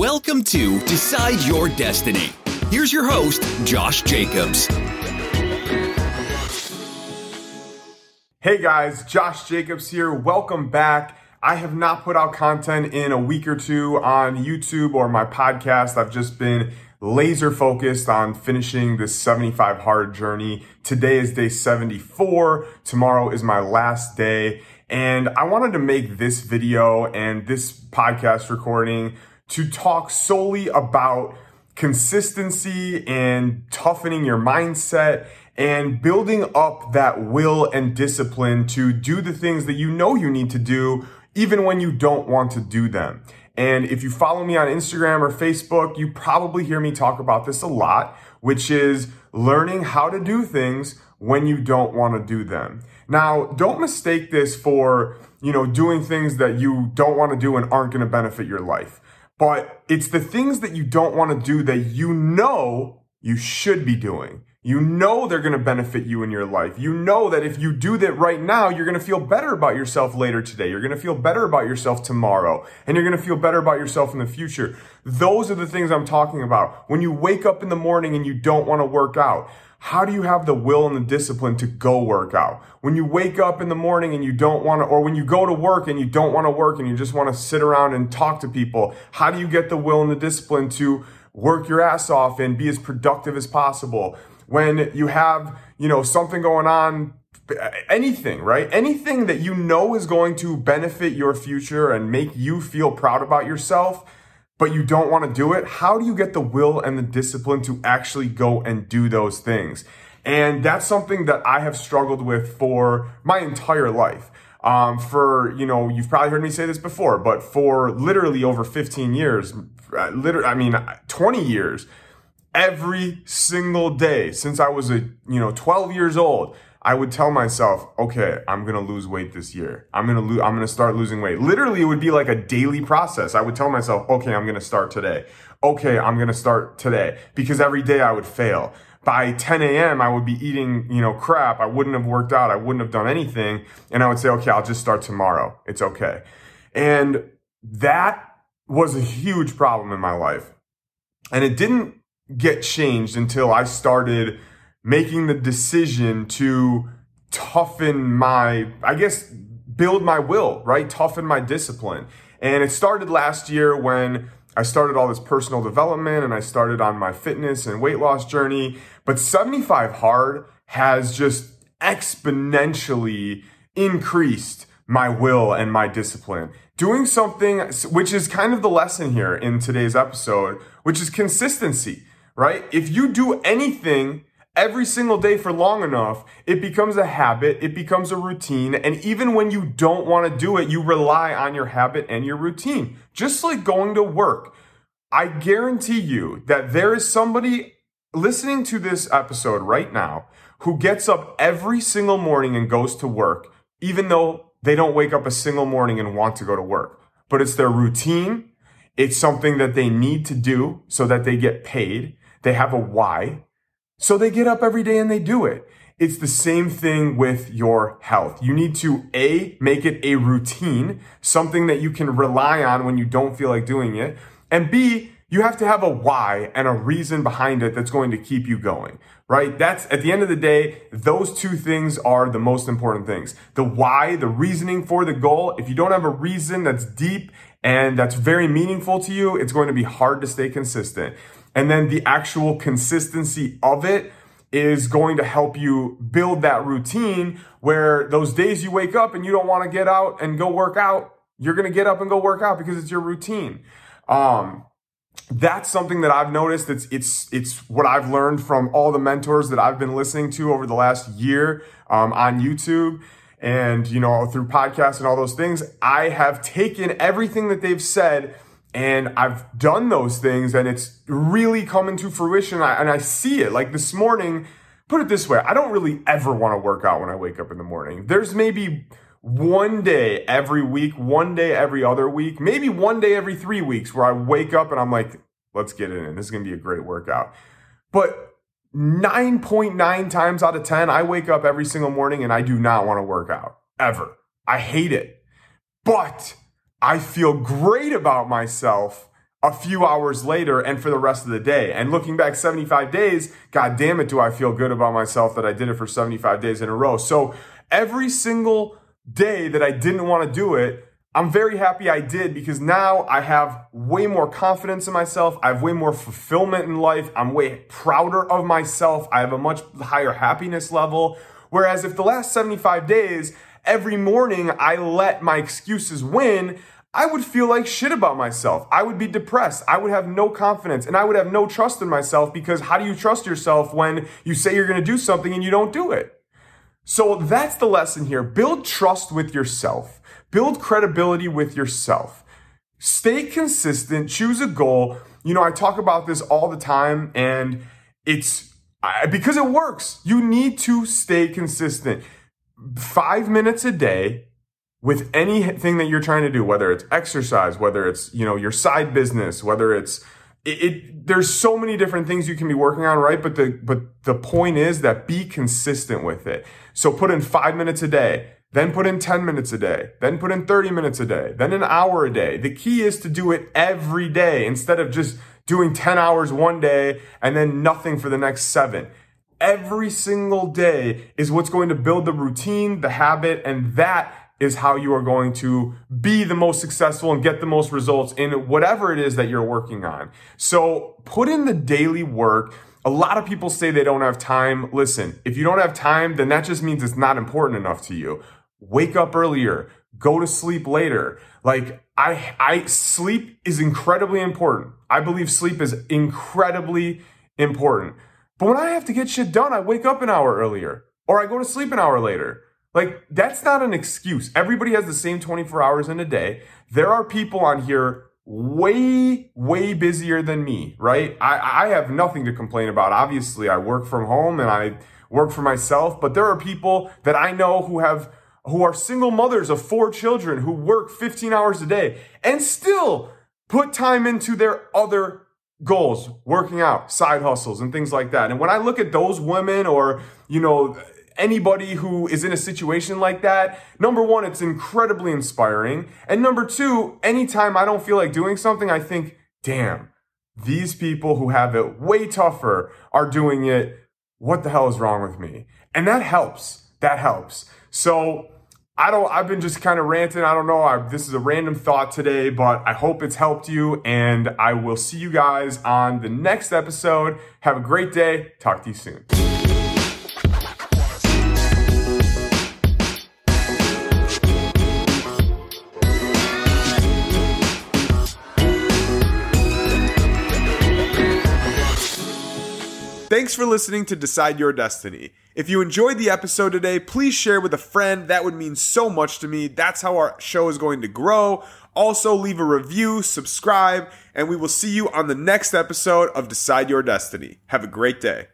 Welcome to Decide Your Destiny. Here's your host, Josh Jacobs. Hey guys, Josh Jacobs here. Welcome back. I have not put out content in a week or two on YouTube or my podcast. I've just been laser focused on finishing this 75 hard journey. Today is day 74. Tomorrow is my last day. And I wanted to make this video and this podcast recording to talk solely about consistency and toughening your mindset and building up that will and discipline to do the things that you know you need to do even when you don't want to do them. And if you follow me on Instagram or Facebook, you probably hear me talk about this a lot, which is learning how to do things when you don't want to do them. Now, don't mistake this for, you know, doing things that you don't want to do and aren't going to benefit your life. But it's the things that you don't want to do that you know you should be doing. You know they're going to benefit you in your life. You know that if you do that right now, you're going to feel better about yourself later today. You're going to feel better about yourself tomorrow. And you're going to feel better about yourself in the future. Those are the things I'm talking about. When you wake up in the morning and you don't want to work out, how do you have the will and the discipline to go work out? When you wake up in the morning and you don't want to, or when you go to work and you don't want to work and you just want to sit around and talk to people, how do you get the will and the discipline to work your ass off and be as productive as possible? When you have, you know, something going on anything, right? Anything that you know is going to benefit your future and make you feel proud about yourself, but you don't want to do it, how do you get the will and the discipline to actually go and do those things? And that's something that I have struggled with for my entire life. Um, for, you know, you've probably heard me say this before, but for literally over 15 years, uh, literally, I mean, 20 years, every single day since I was a, you know, 12 years old, I would tell myself, okay, I'm gonna lose weight this year. I'm gonna lose, I'm gonna start losing weight. Literally, it would be like a daily process. I would tell myself, okay, I'm gonna start today. Okay, I'm gonna start today. Because every day I would fail. By 10 a.m., I would be eating, you know, crap. I wouldn't have worked out. I wouldn't have done anything. And I would say, okay, I'll just start tomorrow. It's okay. And that was a huge problem in my life. And it didn't get changed until I started making the decision to toughen my, I guess, build my will, right? Toughen my discipline. And it started last year when I started all this personal development and I started on my fitness and weight loss journey. But 75 Hard has just exponentially increased my will and my discipline. Doing something, which is kind of the lesson here in today's episode, which is consistency, right? If you do anything every single day for long enough, it becomes a habit, it becomes a routine, and even when you don't want to do it, you rely on your habit and your routine. Just like going to work. I guarantee you that there is somebody listening to this episode right now who gets up every single morning and goes to work, even though they don't wake up a single morning and want to go to work. But it's their routine. It's something that they need to do so that they get paid. They have a why. So they get up every day and they do it. It's the same thing with your health. You need to A, make it a routine, something that you can rely on when you don't feel like doing it. And B, you have to have a why and a reason behind it that's going to keep you going, right? That's at the end of the day, those two things are the most important things. The why, the reasoning for the goal. If you don't have a reason that's deep and that's very meaningful to you, it's going to be hard to stay consistent. And then the actual consistency of it is going to help you build that routine where those days you wake up and you don't want to get out and go work out, you're going to get up and go work out because it's your routine. Um, that's something that I've noticed. It's, it's, it's what I've learned from all the mentors that I've been listening to over the last year, um, on YouTube and, you know, through podcasts and all those things. I have taken everything that they've said and I've done those things and it's really coming to fruition. and I see it. Like this morning, put it this way I don't really ever want to work out when I wake up in the morning. There's maybe one day every week, one day every other week, maybe one day every three weeks where I wake up and I'm like, let's get it in. This is going to be a great workout. But 9.9 times out of 10, I wake up every single morning and I do not want to work out ever. I hate it. But I feel great about myself a few hours later and for the rest of the day. And looking back 75 days, god damn it, do I feel good about myself that I did it for 75 days in a row. So every single day that I didn't want to do it, I'm very happy I did because now I have way more confidence in myself. I have way more fulfillment in life. I'm way prouder of myself. I have a much higher happiness level. Whereas if the last 75 days, every morning I let my excuses win, I would feel like shit about myself. I would be depressed. I would have no confidence and I would have no trust in myself because how do you trust yourself when you say you're going to do something and you don't do it? So that's the lesson here. Build trust with yourself. Build credibility with yourself. Stay consistent. Choose a goal. You know, I talk about this all the time and it's because it works. You need to stay consistent. Five minutes a day with anything that you're trying to do, whether it's exercise, whether it's, you know, your side business, whether it's, it, it, there's so many different things you can be working on, right? But the, but the point is that be consistent with it. So put in five minutes a day, then put in 10 minutes a day, then put in 30 minutes a day, then an hour a day. The key is to do it every day instead of just doing 10 hours one day and then nothing for the next seven every single day is what's going to build the routine, the habit, and that is how you are going to be the most successful and get the most results in whatever it is that you're working on. So put in the daily work. A lot of people say they don't have time. Listen, if you don't have time, then that just means it's not important enough to you. Wake up earlier, go to sleep later. Like I, I, sleep is incredibly important. I believe sleep is incredibly important. But when I have to get shit done, I wake up an hour earlier or I go to sleep an hour later. Like, that's not an excuse. Everybody has the same 24 hours in a day. There are people on here way, way busier than me, right? I, I have nothing to complain about. Obviously, I work from home and I work for myself, but there are people that I know who have, who are single mothers of four children who work 15 hours a day and still put time into their other goals, working out, side hustles, and things like that. And when I look at those women or, you know, anybody who is in a situation like that, number one, it's incredibly inspiring. And number two, anytime I don't feel like doing something, I think, damn, these people who have it way tougher are doing it. What the hell is wrong with me? And that helps. That helps. So I don't, I've been just kind of ranting. I don't know. I, this is a random thought today, but I hope it's helped you. And I will see you guys on the next episode. Have a great day. Talk to you soon. Thanks for listening to Decide Your Destiny. If you enjoyed the episode today, please share with a friend. That would mean so much to me. That's how our show is going to grow. Also, leave a review, subscribe, and we will see you on the next episode of Decide Your Destiny. Have a great day.